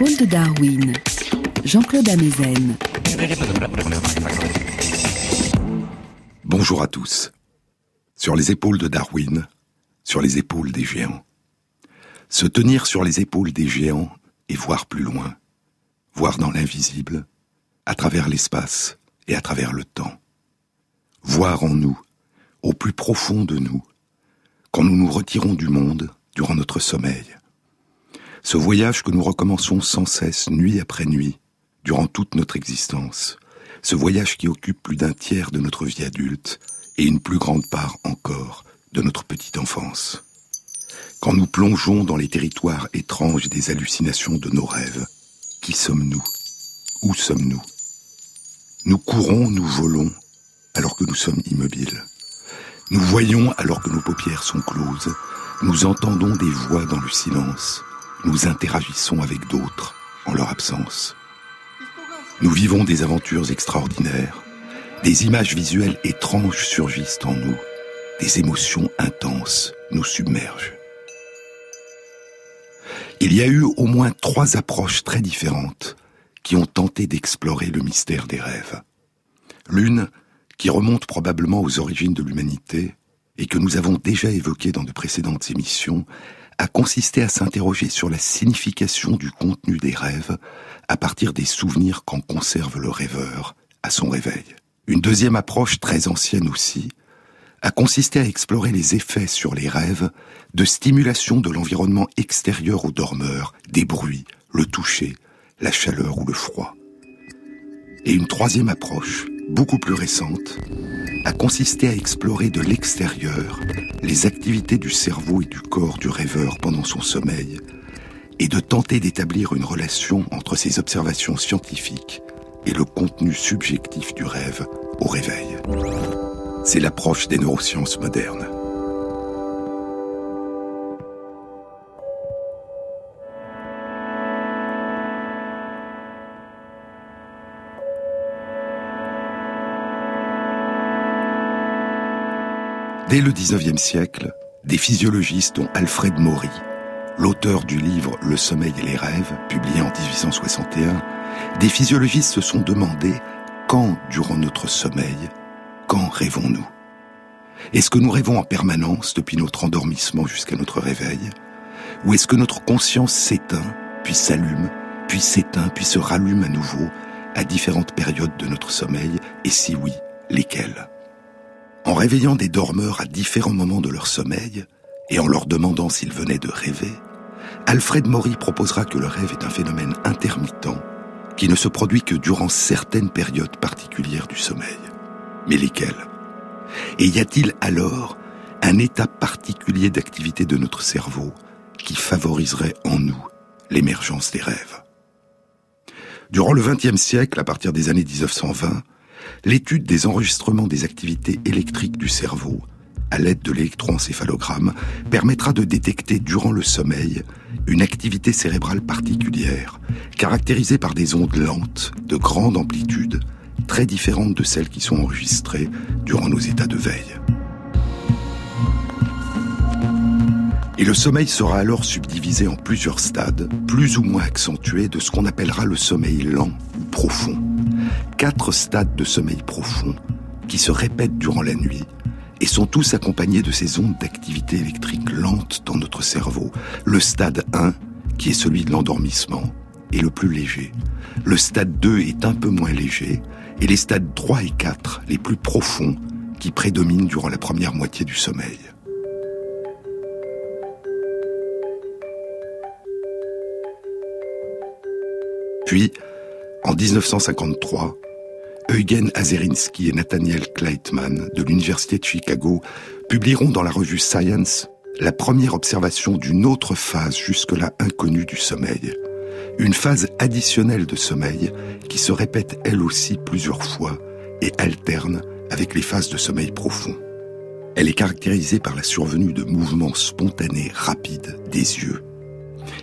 épaules de Darwin. Jean-Claude Amezen. Bonjour à tous. Sur les épaules de Darwin, sur les épaules des géants. Se tenir sur les épaules des géants et voir plus loin, voir dans l'invisible, à travers l'espace et à travers le temps. Voir en nous, au plus profond de nous, quand nous nous retirons du monde durant notre sommeil. Ce voyage que nous recommençons sans cesse, nuit après nuit, durant toute notre existence, ce voyage qui occupe plus d'un tiers de notre vie adulte et une plus grande part encore de notre petite enfance. Quand nous plongeons dans les territoires étranges des hallucinations de nos rêves, qui sommes-nous? Où sommes-nous? Nous courons, nous volons, alors que nous sommes immobiles. Nous voyons alors que nos paupières sont closes, nous entendons des voix dans le silence, nous interagissons avec d'autres en leur absence. Nous vivons des aventures extraordinaires, des images visuelles étranges surgissent en nous, des émotions intenses nous submergent. Il y a eu au moins trois approches très différentes qui ont tenté d'explorer le mystère des rêves. L'une, qui remonte probablement aux origines de l'humanité et que nous avons déjà évoquée dans de précédentes émissions, a consisté à s'interroger sur la signification du contenu des rêves à partir des souvenirs qu'en conserve le rêveur à son réveil. Une deuxième approche très ancienne aussi a consisté à explorer les effets sur les rêves de stimulation de l'environnement extérieur au dormeur, des bruits, le toucher, la chaleur ou le froid. Et une troisième approche, beaucoup plus récente, a consisté à explorer de l'extérieur les activités du cerveau et du corps du rêveur pendant son sommeil et de tenter d'établir une relation entre ces observations scientifiques et le contenu subjectif du rêve au réveil. C'est l'approche des neurosciences modernes. Dès le XIXe siècle, des physiologistes dont Alfred Maury, l'auteur du livre Le sommeil et les rêves, publié en 1861, des physiologistes se sont demandé quand, durant notre sommeil, quand rêvons-nous? Est-ce que nous rêvons en permanence depuis notre endormissement jusqu'à notre réveil? Ou est-ce que notre conscience s'éteint, puis s'allume, puis s'éteint, puis se rallume à nouveau à différentes périodes de notre sommeil? Et si oui, lesquelles? En réveillant des dormeurs à différents moments de leur sommeil, et en leur demandant s'ils venaient de rêver, Alfred Maury proposera que le rêve est un phénomène intermittent qui ne se produit que durant certaines périodes particulières du sommeil. Mais lesquelles? Et y a-t-il alors un état particulier d'activité de notre cerveau qui favoriserait en nous l'émergence des rêves? Durant le XXe siècle, à partir des années 1920, l'étude des enregistrements des activités électriques du cerveau à l'aide de l'électroencéphalogramme permettra de détecter durant le sommeil une activité cérébrale particulière, caractérisée par des ondes lentes, de grande amplitude, très différentes de celles qui sont enregistrées durant nos états de veille. Et le sommeil sera alors subdivisé en plusieurs stades, plus ou moins accentués, de ce qu'on appellera le sommeil lent ou profond quatre stades de sommeil profond qui se répètent durant la nuit et sont tous accompagnés de ces ondes d'activité électrique lente dans notre cerveau. Le stade 1, qui est celui de l'endormissement, est le plus léger. Le stade 2 est un peu moins léger, et les stades 3 et 4, les plus profonds, qui prédominent durant la première moitié du sommeil. Puis, en 1953, Eugen Azerinsky et Nathaniel Kleitman de l'Université de Chicago publieront dans la revue Science la première observation d'une autre phase jusque-là inconnue du sommeil. Une phase additionnelle de sommeil qui se répète elle aussi plusieurs fois et alterne avec les phases de sommeil profond. Elle est caractérisée par la survenue de mouvements spontanés rapides des yeux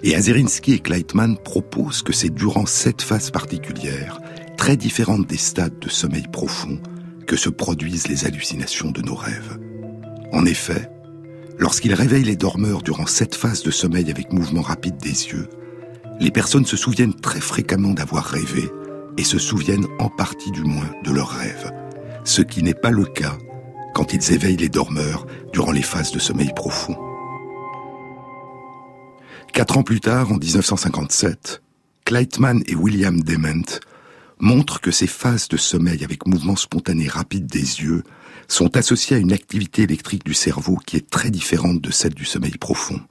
et Azerinsky et Kleitman proposent que c'est durant cette phase particulière, très différente des stades de sommeil profond, que se produisent les hallucinations de nos rêves. En effet, lorsqu'ils réveillent les dormeurs durant cette phase de sommeil avec mouvement rapide des yeux, Les personnes se souviennent très fréquemment d'avoir rêvé et se souviennent en partie du moins de leurs rêves, ce qui n'est pas le cas quand ils éveillent les dormeurs durant les phases de sommeil profond. Quatre ans plus tard, en 1957, Kleitman et William Dement montrent que ces phases de sommeil avec mouvement spontané rapide des yeux sont associées à une activité électrique du cerveau qui est très différente de celle du sommeil profond.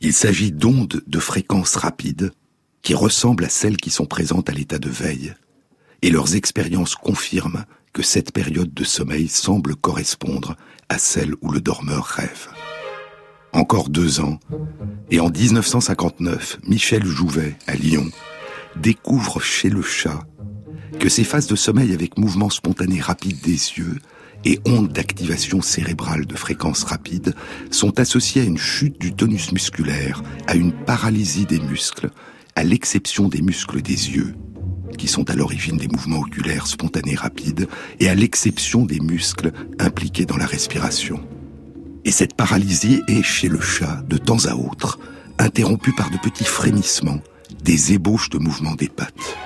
Il s'agit d'ondes de fréquence rapide qui ressemblent à celles qui sont présentes à l'état de veille, et leurs expériences confirment que cette période de sommeil semble correspondre à celle où le dormeur rêve. Encore deux ans, et en 1959, Michel Jouvet, à Lyon, découvre chez le chat que ces phases de sommeil avec mouvement spontané rapide des yeux et ondes d'activation cérébrale de fréquence rapide sont associées à une chute du tonus musculaire, à une paralysie des muscles, à l'exception des muscles des yeux, qui sont à l'origine des mouvements oculaires spontanés rapides, et à l'exception des muscles impliqués dans la respiration. Et cette paralysie est, chez le chat, de temps à autre, interrompue par de petits frémissements, des ébauches de mouvements des pattes.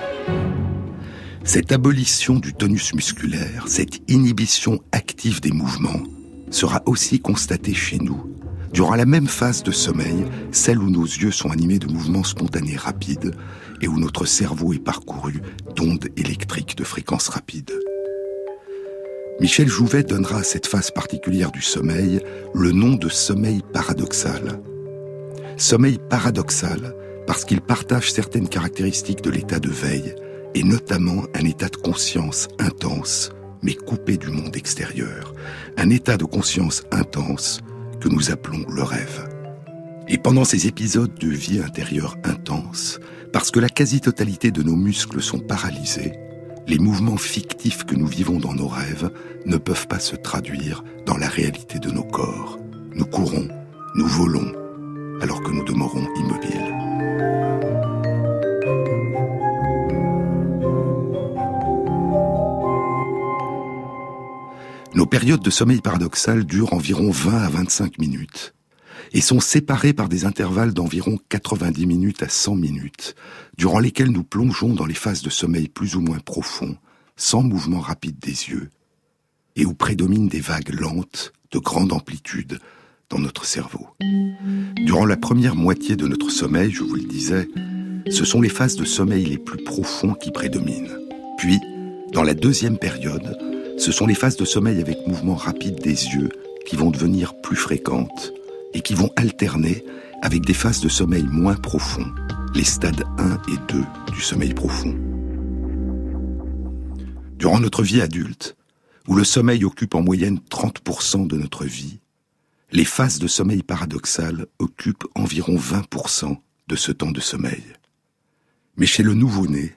Cette abolition du tonus musculaire, cette inhibition active des mouvements, sera aussi constatée chez nous, durant la même phase de sommeil, celle où nos yeux sont animés de mouvements spontanés rapides et où notre cerveau est parcouru d'ondes électriques de fréquence rapide. Michel Jouvet donnera à cette phase particulière du sommeil le nom de sommeil paradoxal. Sommeil paradoxal parce qu'il partage certaines caractéristiques de l'état de veille, et notamment un état de conscience intense, mais coupé du monde extérieur. Un état de conscience intense que nous appelons le rêve. Et pendant ces épisodes de vie intérieure intense, parce que la quasi-totalité de nos muscles sont paralysés, les mouvements fictifs que nous vivons dans nos rêves ne peuvent pas se traduire dans la réalité de nos corps. Nous courons, nous volons, alors que nous demeurons immobiles. Nos périodes de sommeil paradoxal durent environ 20 à 25 minutes et sont séparées par des intervalles d'environ 90 minutes à 100 minutes, durant lesquels nous plongeons dans les phases de sommeil plus ou moins profonds, sans mouvement rapide des yeux, et où prédominent des vagues lentes, de grande amplitude, dans notre cerveau. Durant la première moitié de notre sommeil, je vous le disais, ce sont les phases de sommeil les plus profonds qui prédominent. Puis, dans la deuxième période, ce sont les phases de sommeil avec mouvement rapide des yeux qui vont devenir plus fréquentes et qui vont alterner avec des phases de sommeil moins profonds, les stades 1 et 2 du sommeil profond. Durant notre vie adulte, où le sommeil occupe en moyenne 30% de notre vie, les phases de sommeil paradoxal occupent environ 20% de ce temps de sommeil. Mais chez le nouveau-né,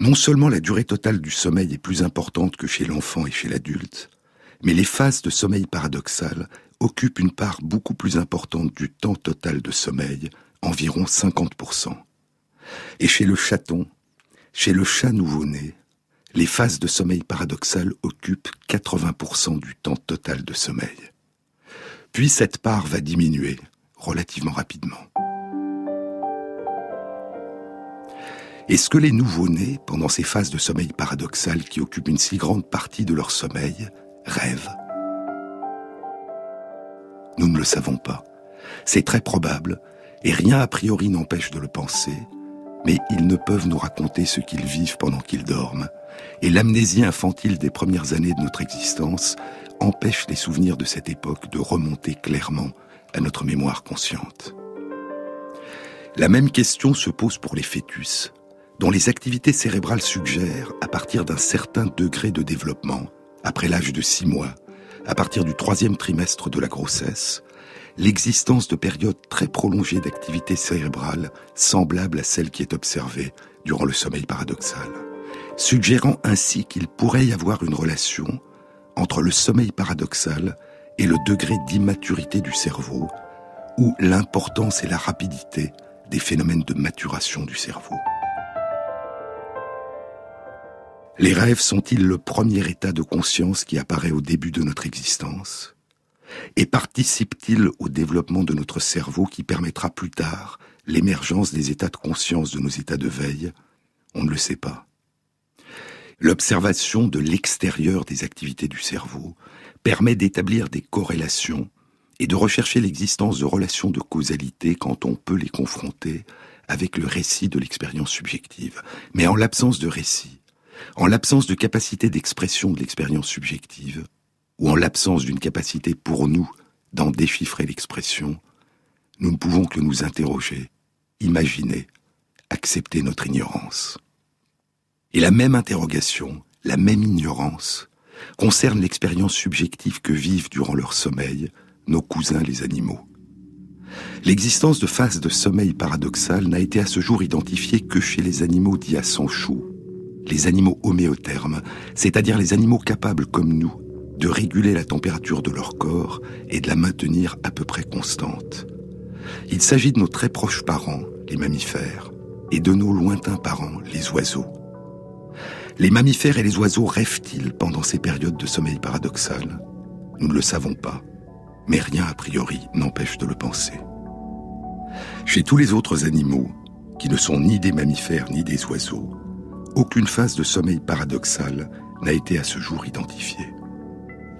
non seulement la durée totale du sommeil est plus importante que chez l'enfant et chez l'adulte, mais les phases de sommeil paradoxal occupent une part beaucoup plus importante du temps total de sommeil, environ 50%. Et chez le chaton, chez le chat nouveau-né, les phases de sommeil paradoxal occupent 80% du temps total de sommeil. Puis cette part va diminuer relativement rapidement. Est-ce que les nouveau-nés, pendant ces phases de sommeil paradoxal qui occupent une si grande partie de leur sommeil, rêvent? Nous ne le savons pas. C'est très probable, et rien a priori n'empêche de le penser, mais ils ne peuvent nous raconter ce qu'ils vivent pendant qu'ils dorment, et l'amnésie infantile des premières années de notre existence empêche les souvenirs de cette époque de remonter clairement à notre mémoire consciente. La même question se pose pour les fœtus, dont les activités cérébrales suggèrent, à partir d'un certain degré de développement, après l'âge de six mois, à partir du troisième trimestre de la grossesse, l'existence de périodes très prolongées d'activité cérébrale semblables à celle qui est observée durant le sommeil paradoxal, suggérant ainsi qu'il pourrait y avoir une relation entre le sommeil paradoxal et le degré d'immaturité du cerveau, ou l'importance et la rapidité des phénomènes de maturation du cerveau. Les rêves sont-ils le premier état de conscience qui apparaît au début de notre existence? Et participent-ils au développement de notre cerveau qui permettra plus tard l'émergence des états de conscience de nos états de veille? On ne le sait pas. L'observation de l'extérieur des activités du cerveau permet d'établir des corrélations et de rechercher l'existence de relations de causalité quand on peut les confronter avec le récit de l'expérience subjective. Mais en l'absence de récit, en l'absence de capacité d'expression de l'expérience subjective, ou en l'absence d'une capacité pour nous d'en déchiffrer l'expression, nous ne pouvons que nous interroger, imaginer, accepter notre ignorance. Et la même interrogation, la même ignorance, concerne l'expérience subjective que vivent durant leur sommeil nos cousins les animaux. L'existence de phases de sommeil paradoxal n'a été à ce jour identifiée que chez les animaux dits à sang chaud, les animaux homéothermes, c'est-à-dire les animaux capables comme nous de réguler la température de leur corps et de la maintenir à peu près constante. Il s'agit de nos très proches parents, les mammifères, et de nos lointains parents, les oiseaux. Les mammifères et les oiseaux rêvent-ils pendant ces périodes de sommeil paradoxal? Nous ne le savons pas, mais rien a priori n'empêche de le penser. Chez tous les autres animaux, qui ne sont ni des mammifères ni des oiseaux, aucune phase de sommeil paradoxal n'a été à ce jour identifiée.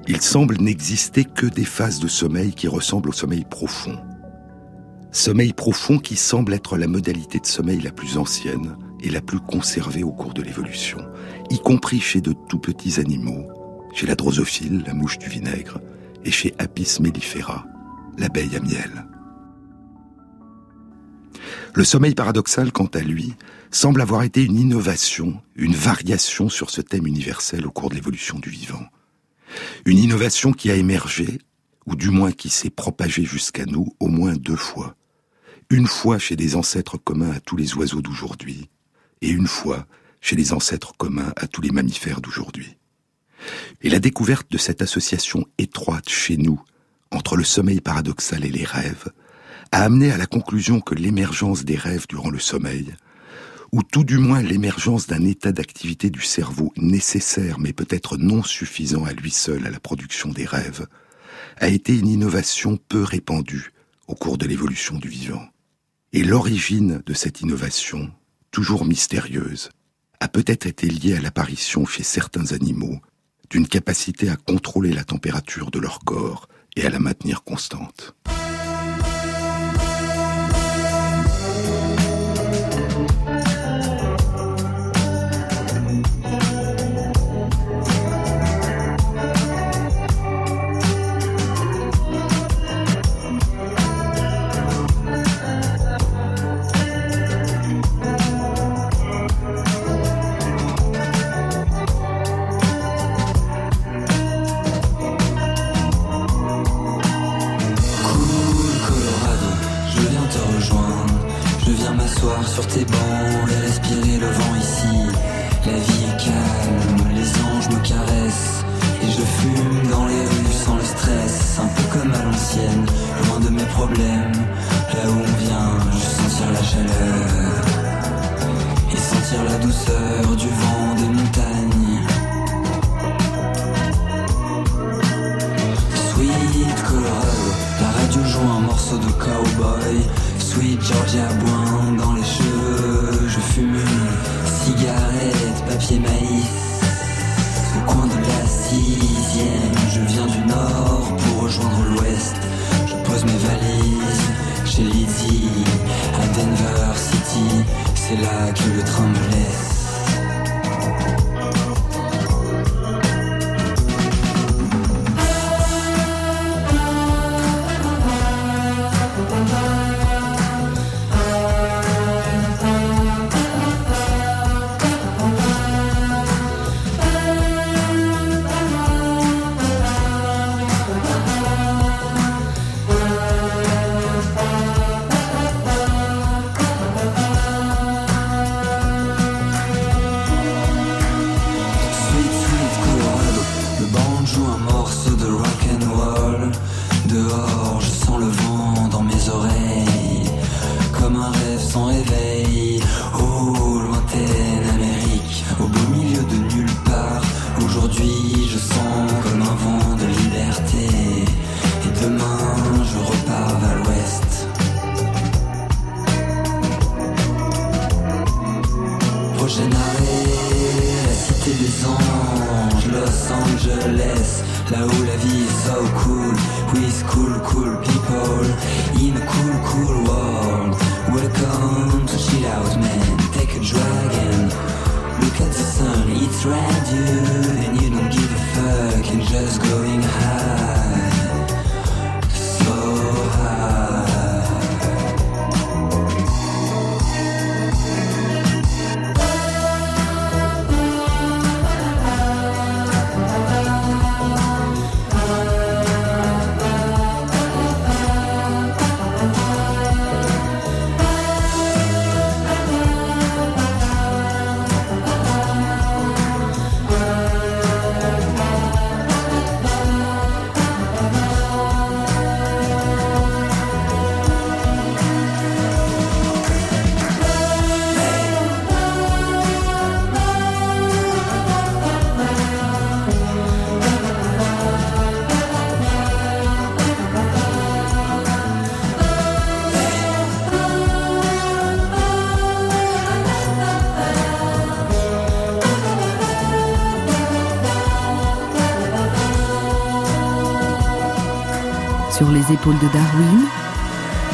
Il semble n'exister que des phases de sommeil qui ressemblent au sommeil profond. Sommeil profond qui semble être la modalité de sommeil la plus ancienne et la plus conservée au cours de l'évolution, y compris chez de tout petits animaux, chez la drosophile, la mouche du vinaigre, et chez Apis mellifera, l'abeille à miel. Le sommeil paradoxal, quant à lui, semble avoir été une innovation, une variation sur ce thème universel au cours de l'évolution du vivant. Une innovation qui a émergé, ou du moins qui s'est propagée jusqu'à nous au moins deux fois. Une fois chez des ancêtres communs à tous les oiseaux d'aujourd'hui, et une fois chez les ancêtres communs à tous les mammifères d'aujourd'hui. Et la découverte de cette association étroite chez nous entre le sommeil paradoxal et les rêves a amené à la conclusion que l'émergence des rêves durant le sommeil, ou tout du moins l'émergence d'un état d'activité du cerveau nécessaire mais peut-être non suffisant à lui seul à la production des rêves, a été une innovation peu répandue au cours de l'évolution du vivant. Et l'origine de cette innovation, toujours mystérieuse, a peut-être été liée à l'apparition chez certains animaux d'une capacité à contrôler la température de leur corps et à la maintenir constante.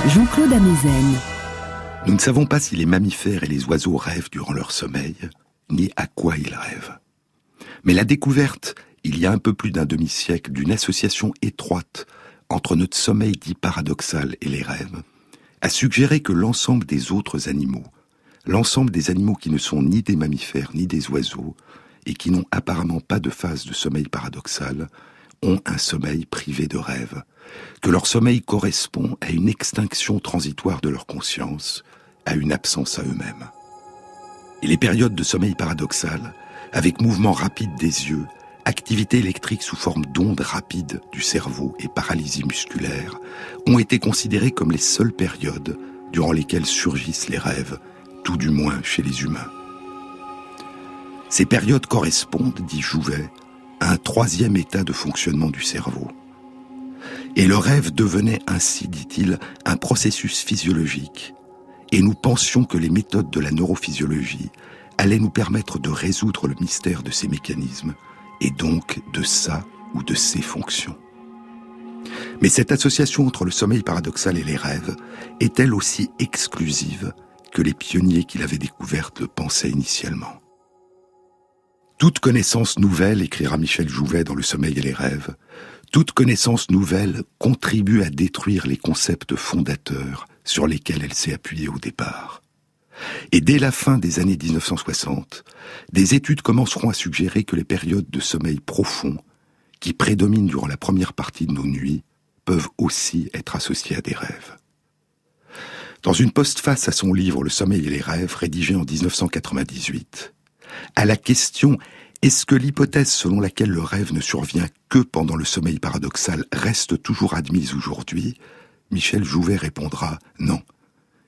Jean-Claude. Nous ne savons pas si les mammifères et les oiseaux rêvent durant leur sommeil, ni à quoi ils rêvent. Mais la découverte, il y a un peu plus d'un demi-siècle, d'une association étroite entre notre sommeil dit paradoxal et les rêves, a suggéré que l'ensemble des autres animaux, l'ensemble des animaux qui ne sont ni des mammifères ni des oiseaux, et qui n'ont apparemment pas de phase de sommeil paradoxal, ont un sommeil privé de rêve, que leur sommeil correspond à une extinction transitoire de leur conscience, à une absence à eux-mêmes. Et les périodes de sommeil paradoxal, avec mouvement rapide des yeux, activité électrique sous forme d'ondes rapides du cerveau et paralysie musculaire, ont été considérées comme les seules périodes durant lesquelles surgissent les rêves, tout du moins chez les humains. Ces périodes correspondent, dit Jouvet, à un troisième état de fonctionnement du cerveau. Et le rêve devenait ainsi, dit-il, un processus physiologique, et nous pensions que les méthodes de la neurophysiologie allaient nous permettre de résoudre le mystère de ces mécanismes, et donc de sa ou de ses fonctions. Mais cette association entre le sommeil paradoxal et les rêves est-elle aussi exclusive que les pionniers qui l'avaient découverte le pensaient initialement? Toute connaissance nouvelle, écrira Michel Jouvet dans Le sommeil et les rêves, toute connaissance nouvelle contribue à détruire les concepts fondateurs sur lesquels elle s'est appuyée au départ. Et dès la fin des années 1960, des études commenceront à suggérer que les périodes de sommeil profond, qui prédominent durant la première partie de nos nuits, peuvent aussi être associées à des rêves. Dans une postface à son livre Le sommeil et les rêves, rédigé en 1998, à la question est-ce que l'hypothèse selon laquelle le rêve ne survient que pendant le sommeil paradoxal reste toujours admise aujourd'hui? Michel Jouvet répondra non.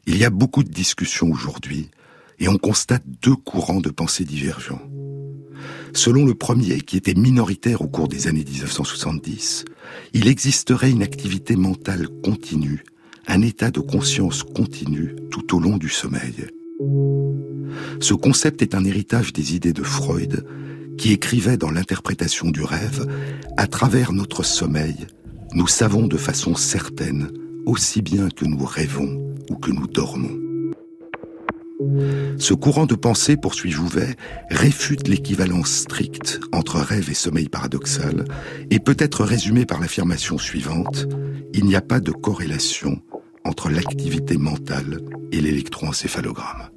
Il y a beaucoup de discussions aujourd'hui et on constate deux courants de pensée divergents. Selon le premier, qui était minoritaire au cours des années 1970, il existerait une activité mentale continue, un état de conscience continu tout au long du sommeil. Ce concept est un héritage des idées de Freud, qui écrivait dans l'interprétation du rêve, à travers notre sommeil, nous savons de façon certaine, aussi bien que nous rêvons ou que nous dormons. Ce courant de pensée, poursuit Jouvet, réfute l'équivalence stricte entre rêve et sommeil paradoxal et peut être résumé par l'affirmation suivante, il n'y a pas de corrélation entre l'activité mentale et l'électroencéphalogramme.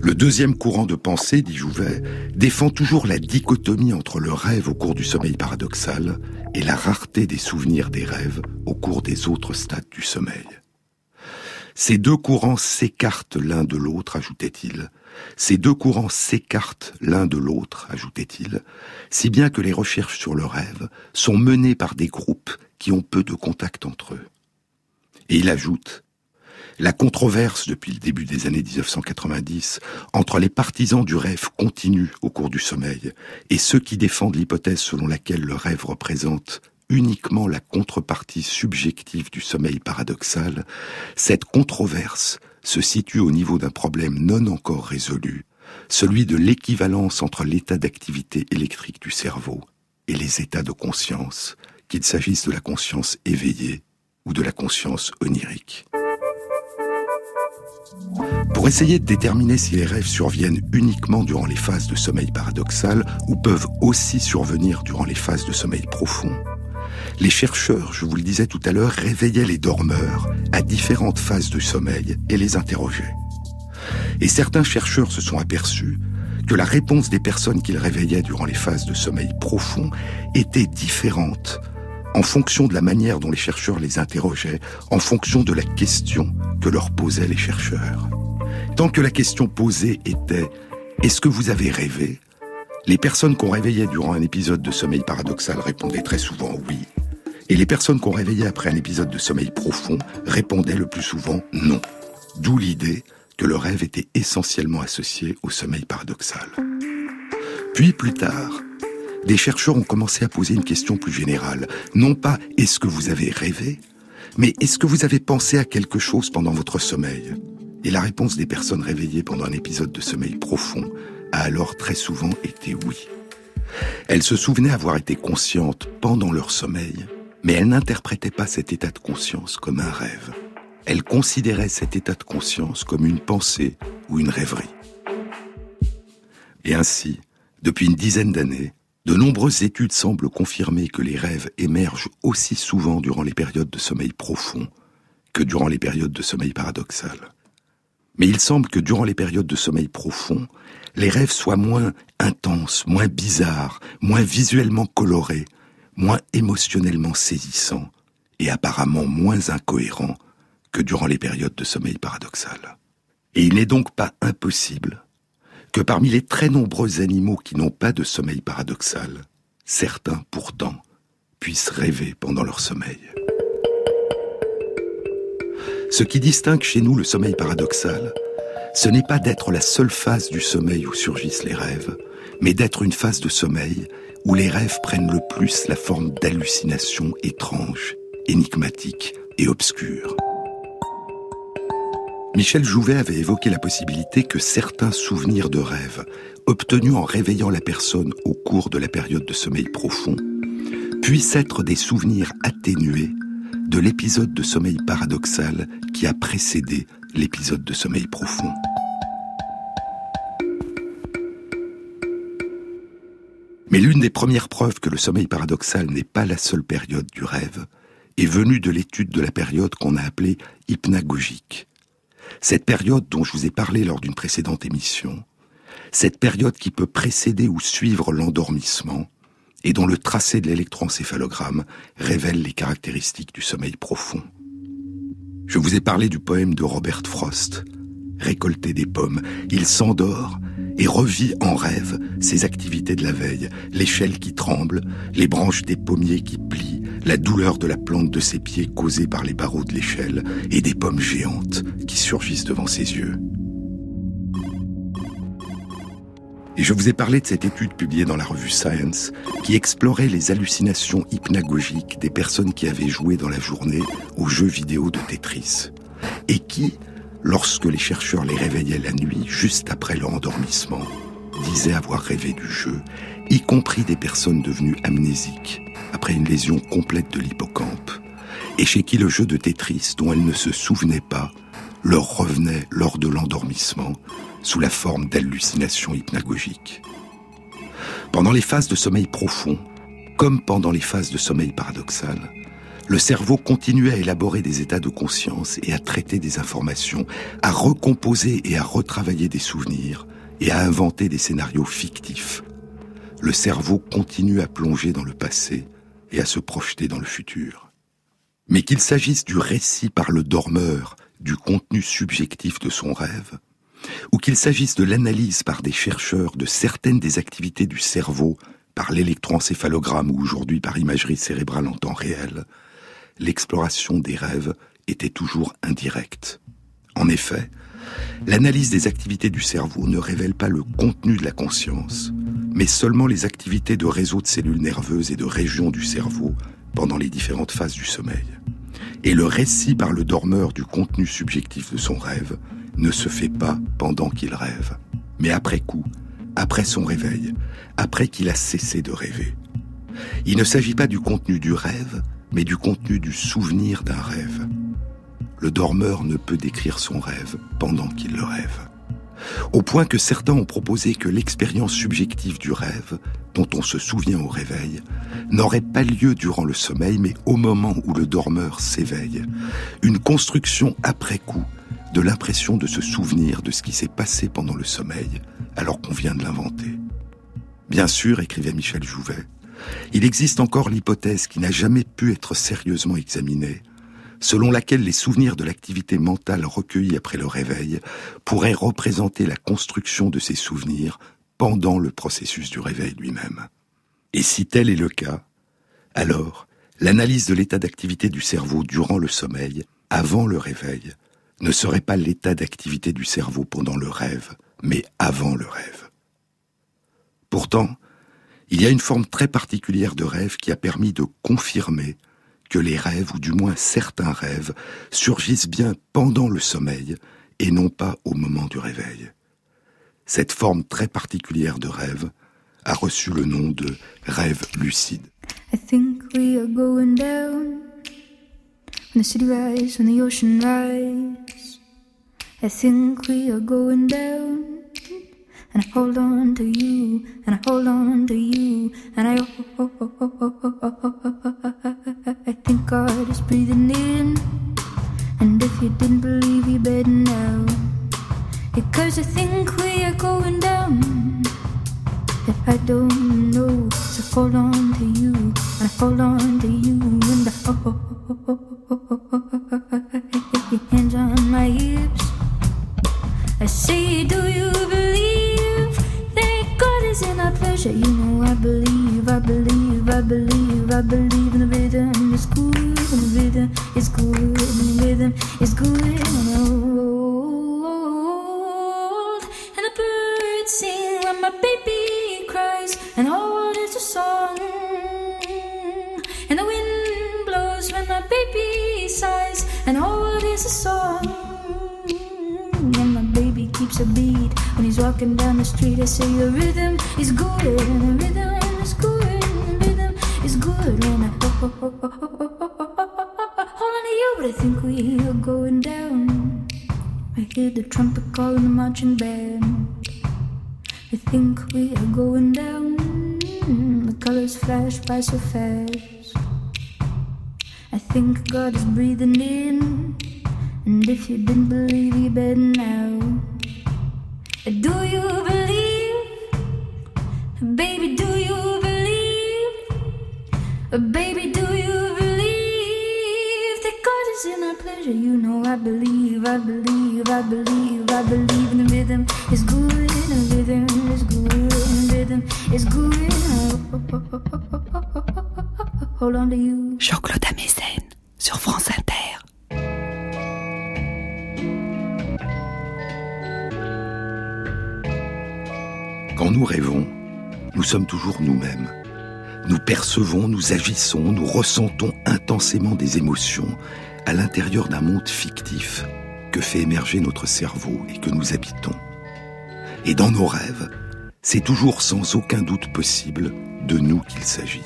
Le deuxième courant de pensée, dit Jouvet, défend toujours la dichotomie entre le rêve au cours du sommeil paradoxal et la rareté des souvenirs des rêves au cours des autres stades du sommeil. Ces deux courants s'écartent l'un de l'autre, ajoutait-il. Ces deux courants s'écartent l'un de l'autre, ajoutait-il, si bien que les recherches sur le rêve sont menées par des groupes qui ont peu de contact entre eux. Et il ajoute, la controverse depuis le début des années 1990 entre les partisans du rêve continu au cours du sommeil et ceux qui défendent l'hypothèse selon laquelle le rêve représente uniquement la contrepartie subjective du sommeil paradoxal, cette controverse se situe au niveau d'un problème non encore résolu, celui de l'équivalence entre l'état d'activité électrique du cerveau et les états de conscience, qu'il s'agisse de la conscience éveillée ou de la conscience onirique. Pour essayer de déterminer si les rêves surviennent uniquement durant les phases de sommeil paradoxal ou peuvent aussi survenir durant les phases de sommeil profond, les chercheurs, je vous le disais tout à l'heure, réveillaient les dormeurs à différentes phases du sommeil et les interrogeaient. Et certains chercheurs se sont aperçus que la réponse des personnes qu'ils réveillaient durant les phases de sommeil profond était différente en fonction de la manière dont les chercheurs les interrogeaient, en fonction de la question que leur posaient les chercheurs. Tant que la question posée était ⁇ Est-ce que vous avez rêvé ?⁇ les personnes qu'on réveillait durant un épisode de sommeil paradoxal répondaient très souvent oui, et les personnes qu'on réveillait après un épisode de sommeil profond répondaient le plus souvent non. D'où l'idée que le rêve était essentiellement associé au sommeil paradoxal. Puis plus tard, des chercheurs ont commencé à poser une question plus générale. Non pas est-ce que vous avez rêvé, mais est-ce que vous avez pensé à quelque chose pendant votre sommeil? Et la réponse des personnes réveillées pendant un épisode de sommeil profond a alors très souvent été oui. Elles se souvenaient avoir été conscientes pendant leur sommeil, mais elles n'interprétaient pas cet état de conscience comme un rêve. Elle considérait cet état de conscience comme une pensée ou une rêverie. Et ainsi, depuis une dizaine d'années, de nombreuses études semblent confirmer que les rêves émergent aussi souvent durant les périodes de sommeil profond que durant les périodes de sommeil paradoxal. Mais il semble que durant les périodes de sommeil profond, les rêves soient moins intenses, moins bizarres, moins visuellement colorés, moins émotionnellement saisissants et apparemment moins incohérents que durant les périodes de sommeil paradoxal. Et il n'est donc pas impossible que parmi les très nombreux animaux qui n'ont pas de sommeil paradoxal, certains pourtant puissent rêver pendant leur sommeil. Ce qui distingue chez nous le sommeil paradoxal, ce n'est pas d'être la seule phase du sommeil où surgissent les rêves, mais d'être une phase de sommeil où les rêves prennent le plus la forme d'hallucinations étranges, énigmatiques et obscures. Michel Jouvet avait évoqué la possibilité que certains souvenirs de rêve, obtenus en réveillant la personne au cours de la période de sommeil profond, puissent être des souvenirs atténués de l'épisode de sommeil paradoxal qui a précédé l'épisode de sommeil profond. Mais l'une des premières preuves que le sommeil paradoxal n'est pas la seule période du rêve est venue de l'étude de la période qu'on a appelée hypnagogique, cette période dont je vous ai parlé lors d'une précédente émission, cette période qui peut précéder ou suivre l'endormissement, et dont le tracé de l'électroencéphalogramme révèle les caractéristiques du sommeil profond. Je vous ai parlé du poème de Robert Frost, Récolter des pommes. Il s'endort et revit en rêve ses activités de la veille, l'échelle qui tremble, les branches des pommiers qui plient, la douleur de la plante de ses pieds causée par les barreaux de l'échelle et des pommes géantes qui surgissent devant ses yeux. Et je vous ai parlé de cette étude publiée dans la revue Science qui explorait les hallucinations hypnagogiques des personnes qui avaient joué dans la journée aux jeux vidéo de Tetris et qui, lorsque les chercheurs les réveillaient la nuit, juste après leur endormissement, disaient avoir rêvé du jeu, y compris des personnes devenues amnésiques après une lésion complète de l'hippocampe, et chez qui le jeu de Tetris, dont elles ne se souvenaient pas, leur revenait lors de l'endormissement sous la forme d'hallucinations hypnagogiques. Pendant les phases de sommeil profond, comme pendant les phases de sommeil paradoxal, le cerveau continue à élaborer des états de conscience et à traiter des informations, à recomposer et à retravailler des souvenirs et à inventer des scénarios fictifs. Le cerveau continue à plonger dans le passé et à se projeter dans le futur. Mais qu'il s'agisse du récit par le dormeur du contenu subjectif de son rêve, ou qu'il s'agisse de l'analyse par des chercheurs de certaines des activités du cerveau par l'électroencéphalogramme ou aujourd'hui par imagerie cérébrale en temps réel, l'exploration des rêves était toujours indirecte. En effet, l'analyse des activités du cerveau ne révèle pas le contenu de la conscience, mais seulement les activités de réseaux de cellules nerveuses et de régions du cerveau pendant les différentes phases du sommeil. Et le récit par le dormeur du contenu subjectif de son rêve ne se fait pas pendant qu'il rêve, mais après coup, après son réveil, après qu'il a cessé de rêver. Il ne s'agit pas du contenu du rêve, mais du contenu du souvenir d'un rêve. Le dormeur ne peut décrire son rêve pendant qu'il le rêve. Au point que certains ont proposé que l'expérience subjective du rêve, dont on se souvient au réveil, n'aurait pas lieu durant le sommeil, mais au moment où le dormeur s'éveille. Une construction après coup de l'impression de se souvenir de ce qui s'est passé pendant le sommeil, alors qu'on vient de l'inventer. Bien sûr, écrivait Michel Jouvet, il existe encore l'hypothèse qui n'a jamais pu être sérieusement examinée, selon laquelle les souvenirs de l'activité mentale recueillie après le réveil pourraient représenter la construction de ces souvenirs pendant le processus du réveil lui-même. Et si tel est le cas, alors l'analyse de l'état d'activité du cerveau durant le sommeil, avant le réveil, ne serait pas l'état d'activité du cerveau pendant le rêve, mais avant le rêve. Pourtant, il y a une forme très particulière de rêve qui a permis de confirmer que les rêves, ou du moins certains rêves, surgissent bien pendant le sommeil et non pas au moment du réveil. Cette forme très particulière de rêve a reçu le nom de rêve lucide. I think we are going down the city rise, the ocean rise. I think we are going down. And I hold on to you, and I hold on to you, and I I think God is breathing in, and if you didn't believe, you better now, because I think we are going down. If I don't know, so hold on to you, and I hold on to you, and I hands on my hips. I say, do you believe? In pleasure. You know, I believe, I believe, I believe, I believe in the rhythm is good, and the rhythm is good, and the rhythm is good, and old. And the birds sing when my baby cries, and all is a song. And the wind blows when my baby keeps a beat when he's walking down the street. I say the rhythm is good, and the rhythm is good, and the rhythm is good. And I hold on to you, but I think we are going down. I hear the trumpet calling the marching band. I think we are going down. The colors flash by so fast. I think God is breathing in. And if you didn't believe, you better now. Do you believe? Baby, do you believe? Baby, do you believe? That God is in our pleasure? You know I believe, I believe, I believe, I believe in the rhythm is good, and the rhythm is good, and the rhythm is good. Hold on to you. Jean-Claude Amezen sur France Inter. Quand nous rêvons, nous sommes toujours nous-mêmes. Nous percevons, nous agissons, nous ressentons intensément des émotions à l'intérieur d'un monde fictif que fait émerger notre cerveau et que nous habitons. Et dans nos rêves, c'est toujours sans aucun doute possible de nous qu'il s'agit.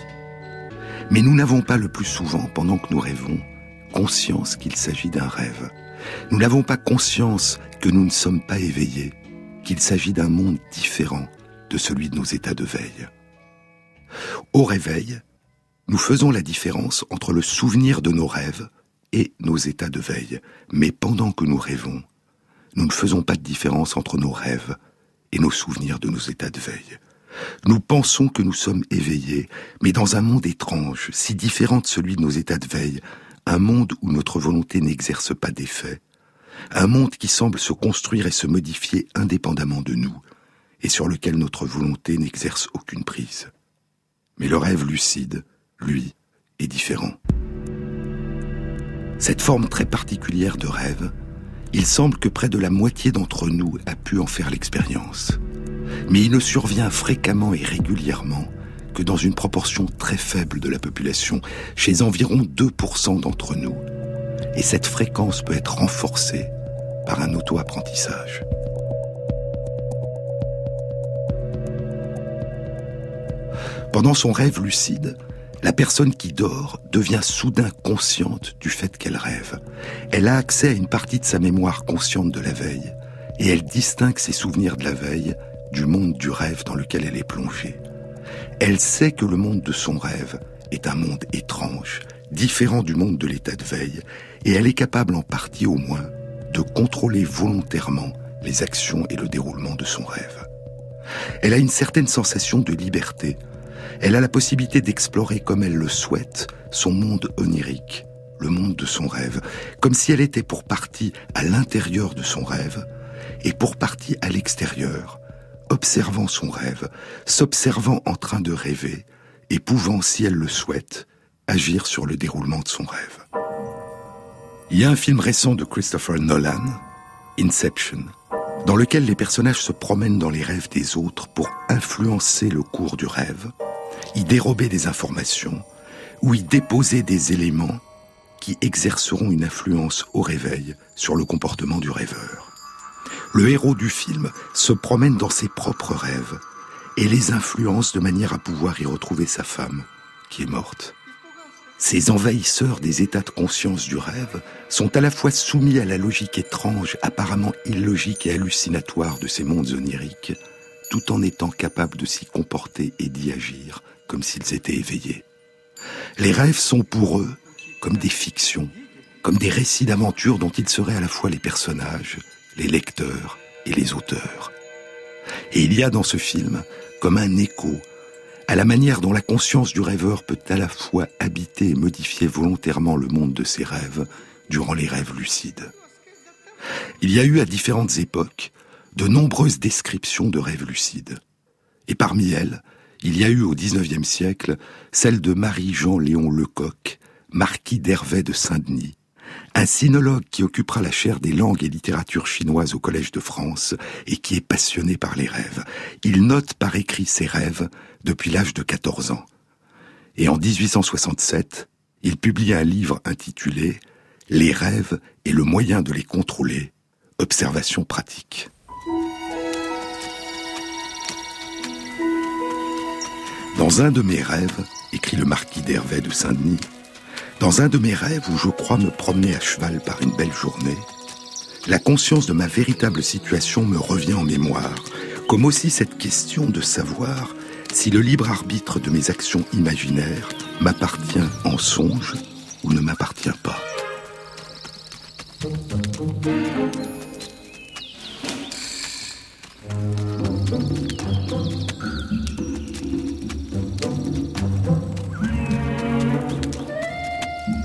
Mais nous n'avons pas le plus souvent, pendant que nous rêvons, conscience qu'il s'agit d'un rêve. Nous n'avons pas conscience que nous ne sommes pas éveillés, qu'il s'agit d'un monde différent, de celui de nos états de veille. Au réveil, nous faisons la différence entre le souvenir de nos rêves et nos états de veille. Mais pendant que nous rêvons, nous ne faisons pas de différence entre nos rêves et nos souvenirs de nos états de veille. Nous pensons que nous sommes éveillés, mais dans un monde étrange, si différent de celui de nos états de veille, un monde où notre volonté n'exerce pas d'effet, un monde qui semble se construire et se modifier indépendamment de nous, et sur lequel notre volonté n'exerce aucune prise. Mais le rêve lucide, lui, est différent. Cette forme très particulière de rêve, il semble que près de la moitié d'entre nous a pu en faire l'expérience. Mais il ne survient fréquemment et régulièrement que dans une proportion très faible de la population, chez environ 2% d'entre nous. Et cette fréquence peut être renforcée par un auto-apprentissage. Pendant son rêve lucide, la personne qui dort devient soudain consciente du fait qu'elle rêve. Elle a accès à une partie de sa mémoire consciente de la veille, et elle distingue ses souvenirs de la veille du monde du rêve dans lequel elle est plongée. Elle sait que le monde de son rêve est un monde étrange, différent du monde de l'état de veille, et elle est capable en partie au moins de contrôler volontairement les actions et le déroulement de son rêve. Elle a une certaine sensation de liberté. Elle a la possibilité d'explorer comme elle le souhaite son monde onirique, le monde de son rêve, comme si elle était pour partie à l'intérieur de son rêve et pour partie à l'extérieur, observant son rêve, s'observant en train de rêver et pouvant, si elle le souhaite, agir sur le déroulement de son rêve. Il y a un film récent de Christopher Nolan, Inception, dans lequel les personnages se promènent dans les rêves des autres pour influencer le cours du rêve, y dérober des informations ou y déposer des éléments qui exerceront une influence au réveil sur le comportement du rêveur. Le héros du film se promène dans ses propres rêves et les influence de manière à pouvoir y retrouver sa femme, qui est morte. Ces envahisseurs des états de conscience du rêve sont à la fois soumis à la logique étrange, apparemment illogique et hallucinatoire de ces mondes oniriques, tout en étant capables de s'y comporter et d'y agir comme s'ils étaient éveillés. Les rêves sont pour eux comme des fictions, comme des récits d'aventure dont ils seraient à la fois les personnages, les lecteurs et les auteurs. Et il y a dans ce film comme un écho à la manière dont la conscience du rêveur peut à la fois habiter et modifier volontairement le monde de ses rêves durant les rêves lucides. Il y a eu à différentes époques de nombreuses descriptions de rêves lucides. Et parmi elles, il y a eu au XIXe siècle celle de Marie-Jean-Léon Lecoq, marquis d'Hervé de Saint-Denis, un sinologue qui occupera la chaire des langues et littératures chinoises au Collège de France et qui est passionné par les rêves. Il note par écrit ses rêves depuis l'âge de 14 ans. Et en 1867, il publie un livre intitulé Les rêves et le moyen de les contrôler, observation pratique. Dans un de mes rêves, écrit le marquis d'Hervé de Saint-Denis, dans un de mes rêves où je crois me promener à cheval par une belle journée, la conscience de ma véritable situation me revient en mémoire, comme aussi cette question de savoir si le libre arbitre de mes actions imaginaires m'appartient en songe ou ne m'appartient pas.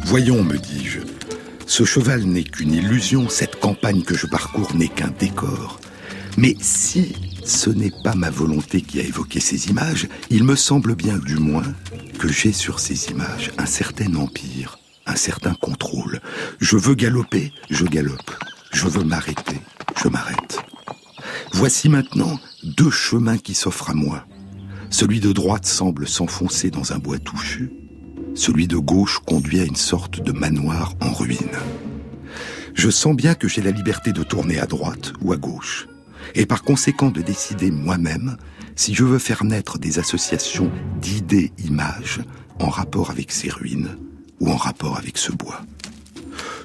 Voyons, me dis-je, ce cheval n'est qu'une illusion, cette campagne que je parcours n'est qu'un décor. Mais si ce n'est pas ma volonté qui a évoqué ces images, il me semble bien du moins que j'ai sur ces images un certain empire, un certain contrôle. Je veux galoper, je galope. Je veux m'arrêter, je m'arrête. Voici maintenant deux chemins qui s'offrent à moi. Celui de droite semble s'enfoncer dans un bois touffu, celui de gauche conduit à une sorte de manoir en ruine. Je sens bien que j'ai la liberté de tourner à droite ou à gauche, et par conséquent de décider moi-même si je veux faire naître des associations d'idées-images en rapport avec ces ruines ou en rapport avec ce bois.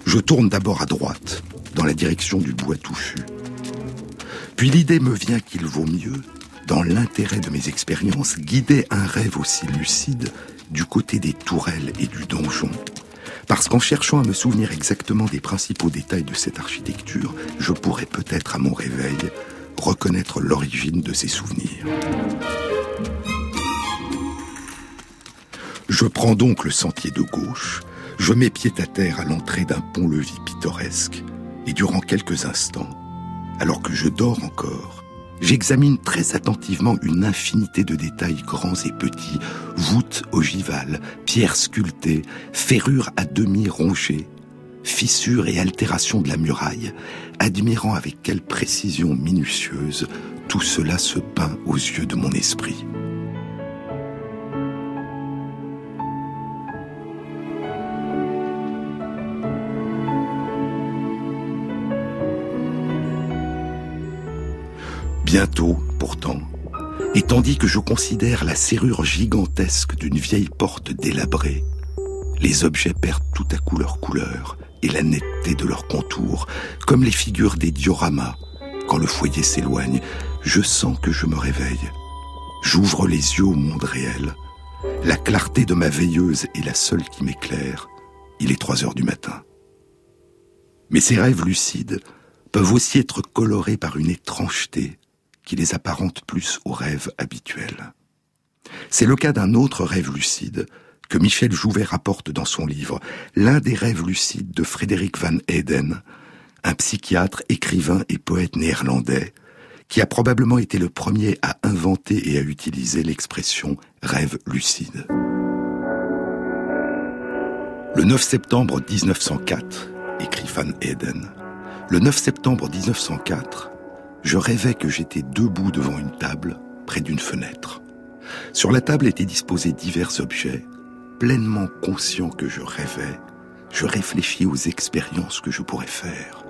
Je tourne d'abord à droite, dans la direction du bois touffu. Puis l'idée me vient qu'il vaut mieux, dans l'intérêt de mes expériences, guider un rêve aussi lucide du côté des tourelles et du donjon, parce qu'en cherchant à me souvenir exactement des principaux détails de cette architecture, je pourrais peut-être à mon réveil reconnaître l'origine de ces souvenirs. Je prends donc le sentier de gauche, je mets pied à terre à l'entrée d'un pont-levis pittoresque, et durant quelques instants, alors que je dors encore, J'examine très attentivement une infinité de détails grands et petits, voûtes ogivales, pierres sculptées, ferrures à demi rongées, fissures et altérations de la muraille, admirant avec quelle précision minutieuse tout cela se peint aux yeux de mon esprit. Bientôt, pourtant, Et tandis que je considère la serrure gigantesque d'une vieille porte délabrée, les objets perdent tout à coup leur couleur et la netteté de leur contour, comme les figures des dioramas. Quand le foyer s'éloigne, je sens que je me réveille. J'ouvre les yeux au monde réel. La clarté de ma veilleuse est la seule qui m'éclaire. Il est trois heures du matin. Mais ces rêves lucides peuvent aussi être colorés par une étrangeté qui les apparente plus aux rêves habituels. C'est le cas d'un autre rêve lucide que Michel Jouvet rapporte dans son livre, l'un des rêves lucides de Frédéric Van Eden, un psychiatre, écrivain et poète néerlandais, qui a probablement été le premier à inventer et à utiliser l'expression rêve lucide. Le 9 septembre 1904, écrit Van Eden, le 9 septembre 1904, je rêvais que j'étais debout devant une table, près d'une fenêtre. Sur la table étaient disposés divers objets. Pleinement conscient que je rêvais, je réfléchis aux expériences que je pourrais faire.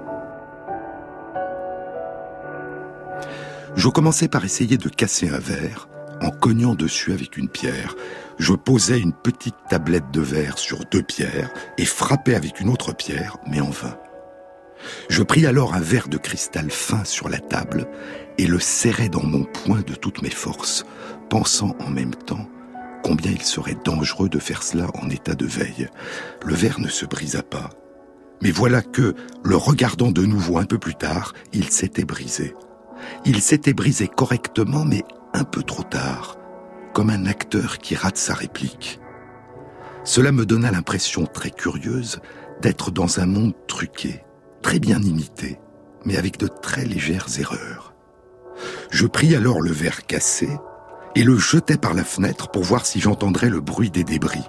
Je commençais par essayer de casser un verre en cognant dessus avec une pierre. Je posais une petite tablette de verre sur deux pierres et frappais avec une autre pierre, mais en vain. Je pris alors un verre de cristal fin sur la table et le serrai dans mon poing de toutes mes forces, pensant en même temps combien il serait dangereux de faire cela en état de veille. Le verre ne se brisa pas. Mais voilà que, le regardant de nouveau un peu plus tard, il s'était brisé. Il s'était brisé correctement, mais un peu trop tard, comme un acteur qui rate sa réplique. Cela me donna l'impression très curieuse d'être dans un monde truqué, très bien imité, mais avec de très légères erreurs. Je pris alors le verre cassé et le jetai par la fenêtre pour voir si j'entendrais le bruit des débris.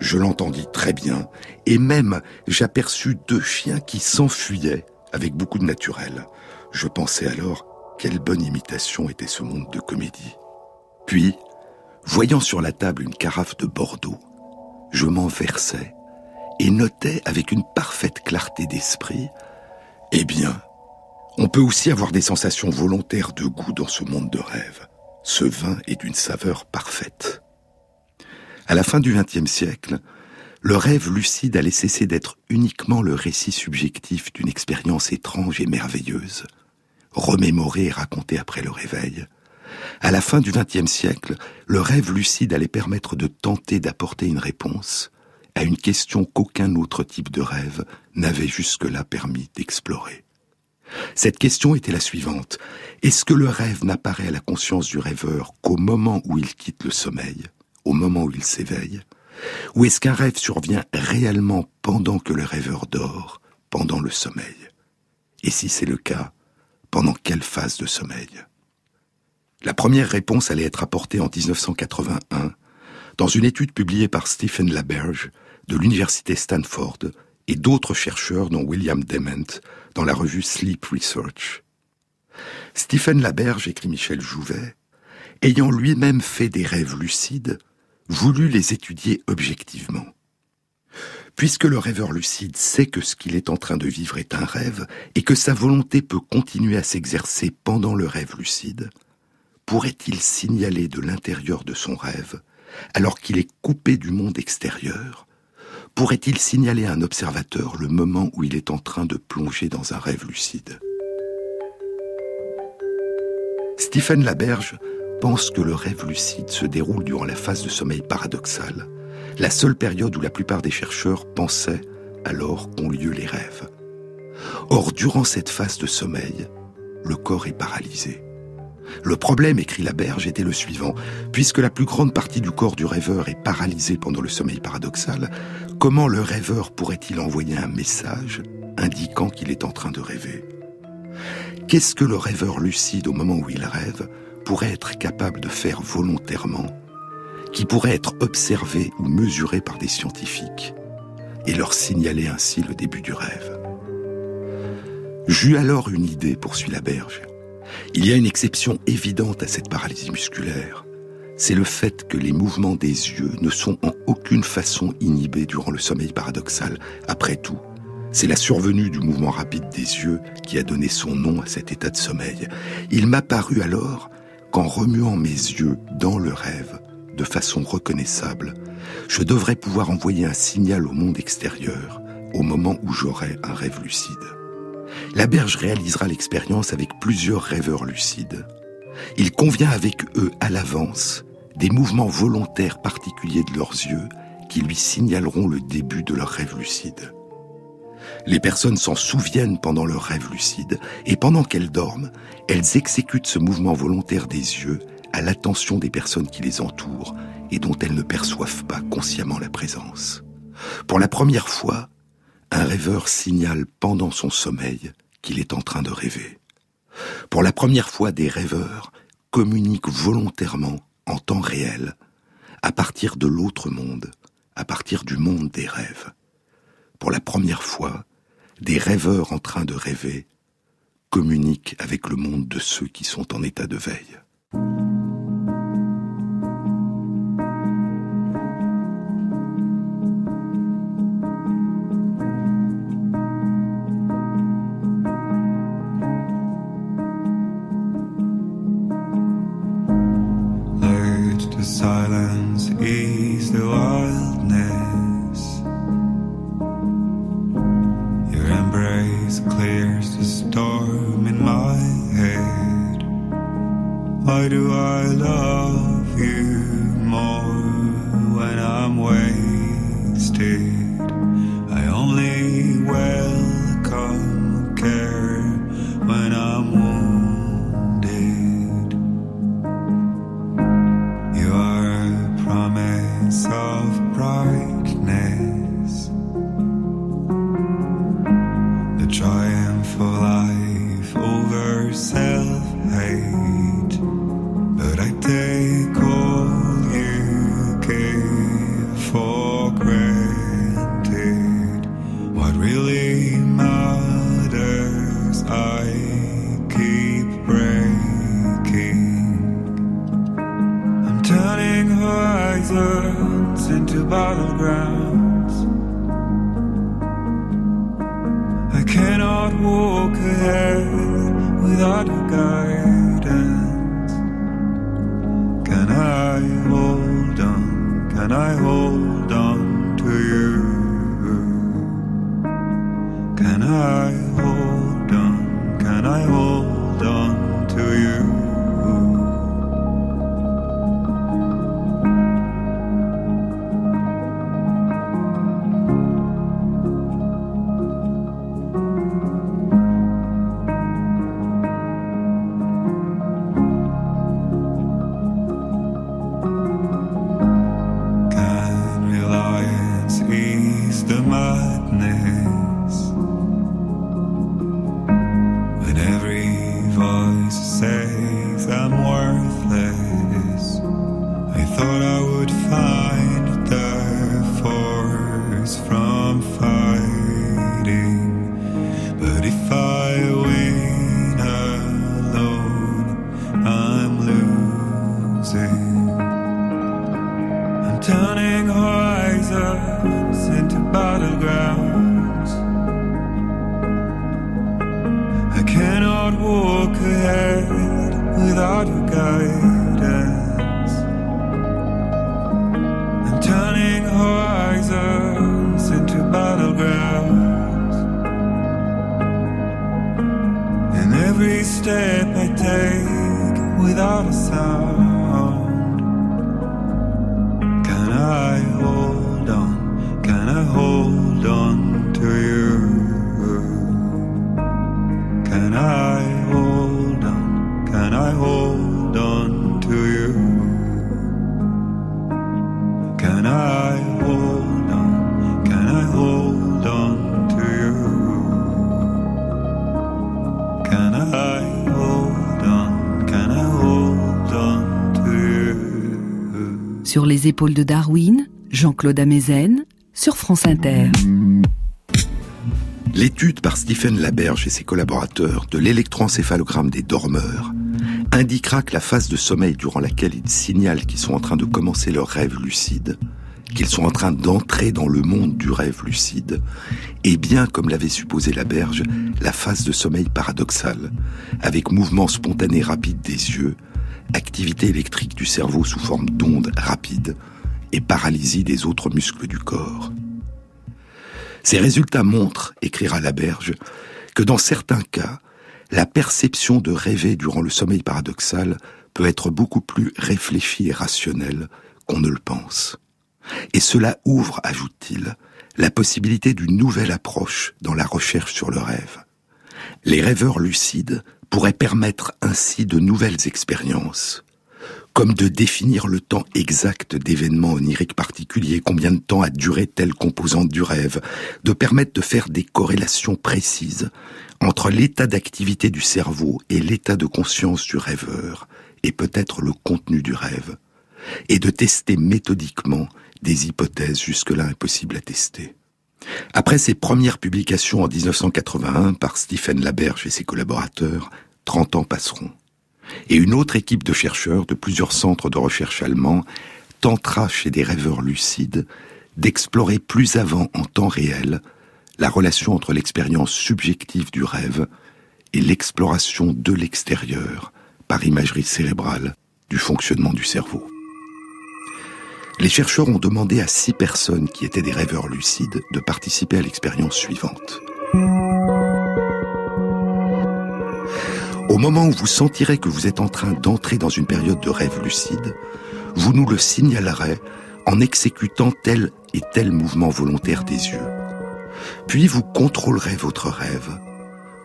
Je l'entendis très bien, et même j'aperçus deux chiens qui s'enfuyaient avec beaucoup de naturel. Je pensais alors quelle bonne imitation était ce monde de comédie. Puis, voyant sur la table une carafe de Bordeaux, je m'en versai et notait avec une parfaite clarté d'esprit, eh bien, on peut aussi avoir des sensations volontaires de goût dans ce monde de rêve. Ce vin est d'une saveur parfaite. À la fin du XXe siècle, le rêve lucide allait cesser d'être uniquement le récit subjectif d'une expérience étrange et merveilleuse, remémorée et racontée après le réveil. À la fin du XXe siècle, le rêve lucide allait permettre de tenter d'apporter une réponse à une question qu'aucun autre type de rêve n'avait jusque-là permis d'explorer. Cette question était la suivante. Est-ce que le rêve n'apparaît à la conscience du rêveur qu'au moment où il quitte le sommeil, au moment où il s'éveille? Ou est-ce qu'un rêve survient réellement pendant que le rêveur dort, pendant le sommeil? Et si c'est le cas, pendant quelle phase de sommeil? La première réponse allait être apportée en 1981 dans une étude publiée par Stephen Laberge de l'université Stanford et d'autres chercheurs dont William Dement dans la revue Sleep Research. Stephen Laberge, écrit Michel Jouvet, ayant lui-même fait des rêves lucides, voulut les étudier objectivement. Puisque le rêveur lucide sait que ce qu'il est en train de vivre est un rêve et que sa volonté peut continuer à s'exercer pendant le rêve lucide, pourrait-il signaler de l'intérieur de son rêve, alors qu'il est coupé du monde extérieur, pourrait-il signaler à un observateur le moment où il est en train de plonger dans un rêve lucide? Stephen Laberge pense que le rêve lucide se déroule durant la phase de sommeil paradoxal, la seule période où la plupart des chercheurs pensaient alors qu'ont lieu les rêves. Or, durant cette phase de sommeil, le corps est paralysé. Le problème, écrit Laberge, était le suivant. Puisque la plus grande partie du corps du rêveur est paralysée pendant le sommeil paradoxal, comment le rêveur pourrait-il envoyer un message indiquant qu'il est en train de rêver? Qu'est-ce que le rêveur lucide au moment où il rêve pourrait être capable de faire volontairement, qui pourrait être observé ou mesuré par des scientifiques, et leur signaler ainsi le début du rêve? J'eus alors une idée, poursuit Laberge. Il y a une exception évidente à cette paralysie musculaire. C'est le fait que les mouvements des yeux ne sont en aucune façon inhibés durant le sommeil paradoxal. Après tout, c'est la survenue du mouvement rapide des yeux qui a donné son nom à cet état de sommeil. Il m'a paru alors qu'en remuant mes yeux dans le rêve, de façon reconnaissable, je devrais pouvoir envoyer un signal au monde extérieur au moment où j'aurai un rêve lucide. La berge réalisera l'expérience avec plusieurs rêveurs lucides. Il convient avec eux à l'avance des mouvements volontaires particuliers de leurs yeux qui lui signaleront le début de leur rêve lucide. Les personnes s'en souviennent pendant leur rêve lucide et pendant qu'elles dorment, elles exécutent ce mouvement volontaire des yeux à l'attention des personnes qui les entourent et dont elles ne perçoivent pas consciemment la présence. Pour la première fois, un rêveur signale pendant son sommeil qu'il est en train de rêver. Pour la première fois, des rêveurs communiquent volontairement en temps réel à partir de l'autre monde, à partir du monde des rêves. Pour la première fois, des rêveurs en train de rêver communiquent avec le monde de ceux qui sont en état de veille. walk without your guidance I'm turning horizons into battlegrounds. And every step I take without a les épaules de Darwin, Jean-Claude Amezen, sur France Inter. L'étude par Stephen Laberge et ses collaborateurs de l'électroencéphalogramme des dormeurs indiquera que la phase de sommeil durant laquelle ils signalent qu'ils sont en train de commencer leur rêve lucide, qu'ils sont en train d'entrer dans le monde du rêve lucide, est bien, comme l'avait supposé Laberge, la phase de sommeil paradoxal, avec mouvement spontané rapide des yeux, activité électrique du cerveau sous forme d'ondes rapides et paralysie des autres muscles du corps. Ces résultats montrent, écrira Laberge, que dans certains cas, la perception de rêver durant le sommeil paradoxal peut être beaucoup plus réfléchie et rationnelle qu'on ne le pense. Et cela ouvre, ajoute-t-il, la possibilité d'une nouvelle approche dans la recherche sur le rêve. Les rêveurs lucides pourraient permettre ainsi de nouvelles expériences, comme de définir le temps exact d'événements oniriques particuliers, combien de temps a duré telle composante du rêve, de permettre de faire des corrélations précises entre l'état d'activité du cerveau et l'état de conscience du rêveur, et peut-être le contenu du rêve, et de tester méthodiquement des hypothèses jusque-là impossibles à tester. Après ses premières publications en 1981 par Stephen Laberge et ses collaborateurs, 30 ans passeront. Et une autre équipe de chercheurs de plusieurs centres de recherche allemands tentera chez des rêveurs lucides d'explorer plus avant en temps réel la relation entre l'expérience subjective du rêve et l'exploration de l'extérieur par imagerie cérébrale du fonctionnement du cerveau. Les chercheurs ont demandé à six personnes qui étaient des rêveurs lucides de participer à l'expérience suivante. Au moment où vous sentirez que vous êtes en train d'entrer dans une période de rêve lucide, vous nous le signalerez en exécutant tel et tel mouvement volontaire des yeux. Puis vous contrôlerez votre rêve.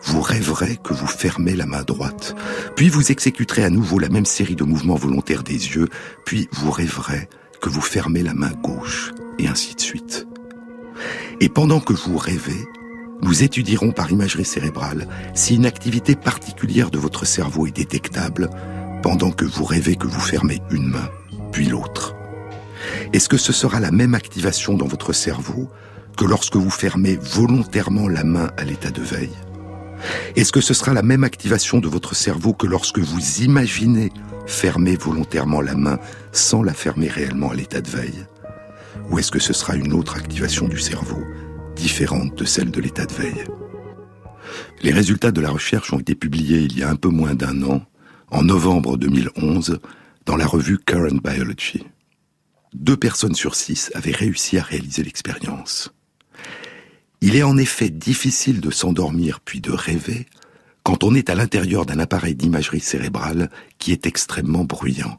Vous rêverez que vous fermez la main droite. Puis vous exécuterez à nouveau la même série de mouvements volontaires des yeux. Puis vous rêverez vous fermez la main gauche, et ainsi de suite. Et pendant que vous rêvez, nous étudierons par imagerie cérébrale si une activité particulière de votre cerveau est détectable pendant que vous rêvez que vous fermez une main, puis l'autre. Est-ce que ce sera la même activation dans votre cerveau que lorsque vous fermez volontairement la main à l'état de veille? Est-ce que ce sera la même activation de votre cerveau que lorsque vous imaginez fermer volontairement la main sans la fermer réellement à l'état de veille Ou est-ce que ce sera une autre activation du cerveau, différente de celle de l'état de veille? Les résultats de la recherche ont été publiés il y a un peu moins d'un an, en novembre 2011, dans la revue Current Biology. Deux personnes sur six avaient réussi à réaliser l'expérience. Il est en effet difficile de s'endormir puis de rêver quand on est à l'intérieur d'un appareil d'imagerie cérébrale qui est extrêmement bruyant.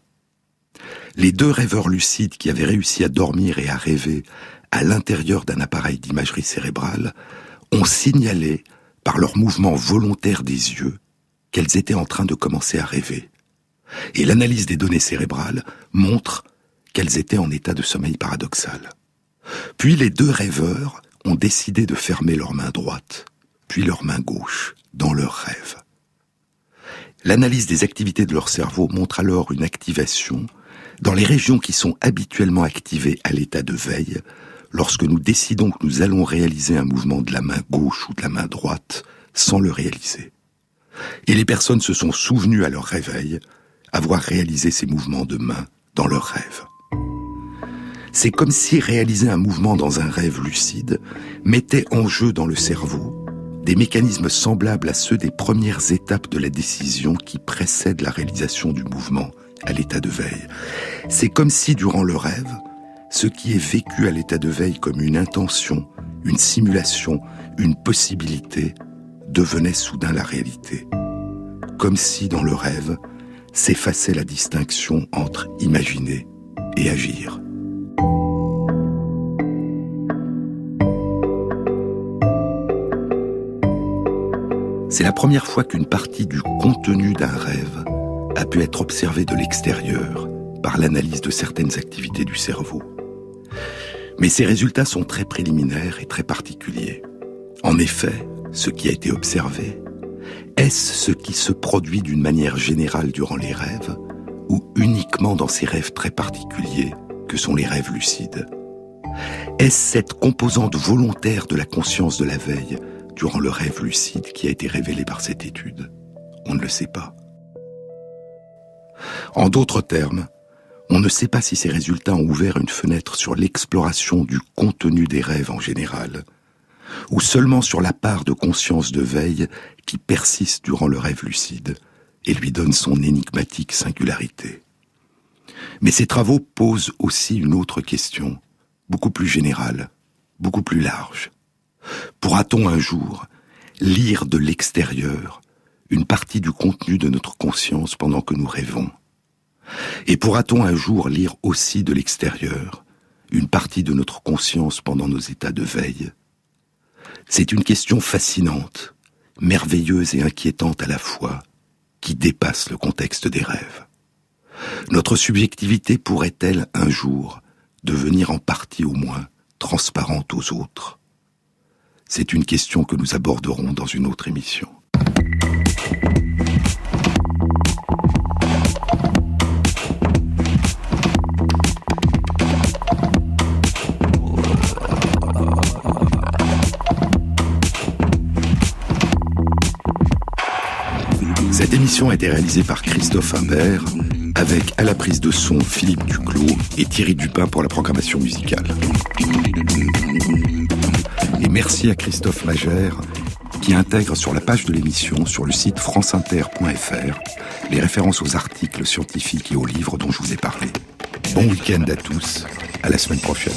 Les deux rêveurs lucides qui avaient réussi à dormir et à rêver à l'intérieur d'un appareil d'imagerie cérébrale ont signalé, par leur mouvement volontaire des yeux, qu'elles étaient en train de commencer à rêver. Et l'analyse des données cérébrales montre qu'elles étaient en état de sommeil paradoxal. Puis les deux rêveurs ont décidé de fermer leur main droite, puis leur main gauche, dans leurs rêves. L'analyse des activités de leur cerveau montre alors une activation dans les régions qui sont habituellement activées à l'état de veille lorsque nous décidons que nous allons réaliser un mouvement de la main gauche ou de la main droite sans le réaliser. Et les personnes se sont souvenues à leur réveil avoir réalisé ces mouvements de main dans leurs rêves. C'est comme si réaliser un mouvement dans un rêve lucide mettait en jeu dans le cerveau des mécanismes semblables à ceux des premières étapes de la décision qui précèdent la réalisation du mouvement à l'état de veille. C'est comme si durant le rêve, ce qui est vécu à l'état de veille comme une intention, une simulation, une possibilité, devenait soudain la réalité. Comme si dans le rêve s'effaçait la distinction entre imaginer et agir. C'est la première fois qu'une partie du contenu d'un rêve a pu être observée de l'extérieur par l'analyse de certaines activités du cerveau. Mais ces résultats sont très préliminaires et très particuliers. En effet, ce qui a été observé, est-ce ce qui se produit d'une manière générale durant les rêves ou uniquement dans ces rêves très particuliers que sont les rêves lucides? Est-ce cette composante volontaire de la conscience de la veille durant le rêve lucide qui a été révélé par cette étude On ne le sait pas. En d'autres termes, on ne sait pas si ces résultats ont ouvert une fenêtre sur l'exploration du contenu des rêves en général, ou seulement sur la part de conscience de veille qui persiste durant le rêve lucide et lui donne son énigmatique singularité. Mais ces travaux posent aussi une autre question, beaucoup plus générale, beaucoup plus large. Pourra-t-on un jour lire de l'extérieur une partie du contenu de notre conscience pendant que nous rêvons? Et pourra-t-on un jour lire aussi de l'extérieur une partie de notre conscience pendant nos états de veille? C'est une question fascinante, merveilleuse et inquiétante à la fois, qui dépasse le contexte des rêves. Notre subjectivité pourrait-elle un jour devenir en partie au moins transparente aux autres? C'est une question que nous aborderons dans une autre émission. Cette émission a été réalisée par Christophe Imbert, avec à la prise de son Philippe Duclos et Thierry Dupin pour la programmation musicale. Et merci à Christophe Magère qui intègre sur la page de l'émission sur le site franceinter.fr les références aux articles scientifiques et aux livres dont je vous ai parlé. Bon week-end à tous, à la semaine prochaine.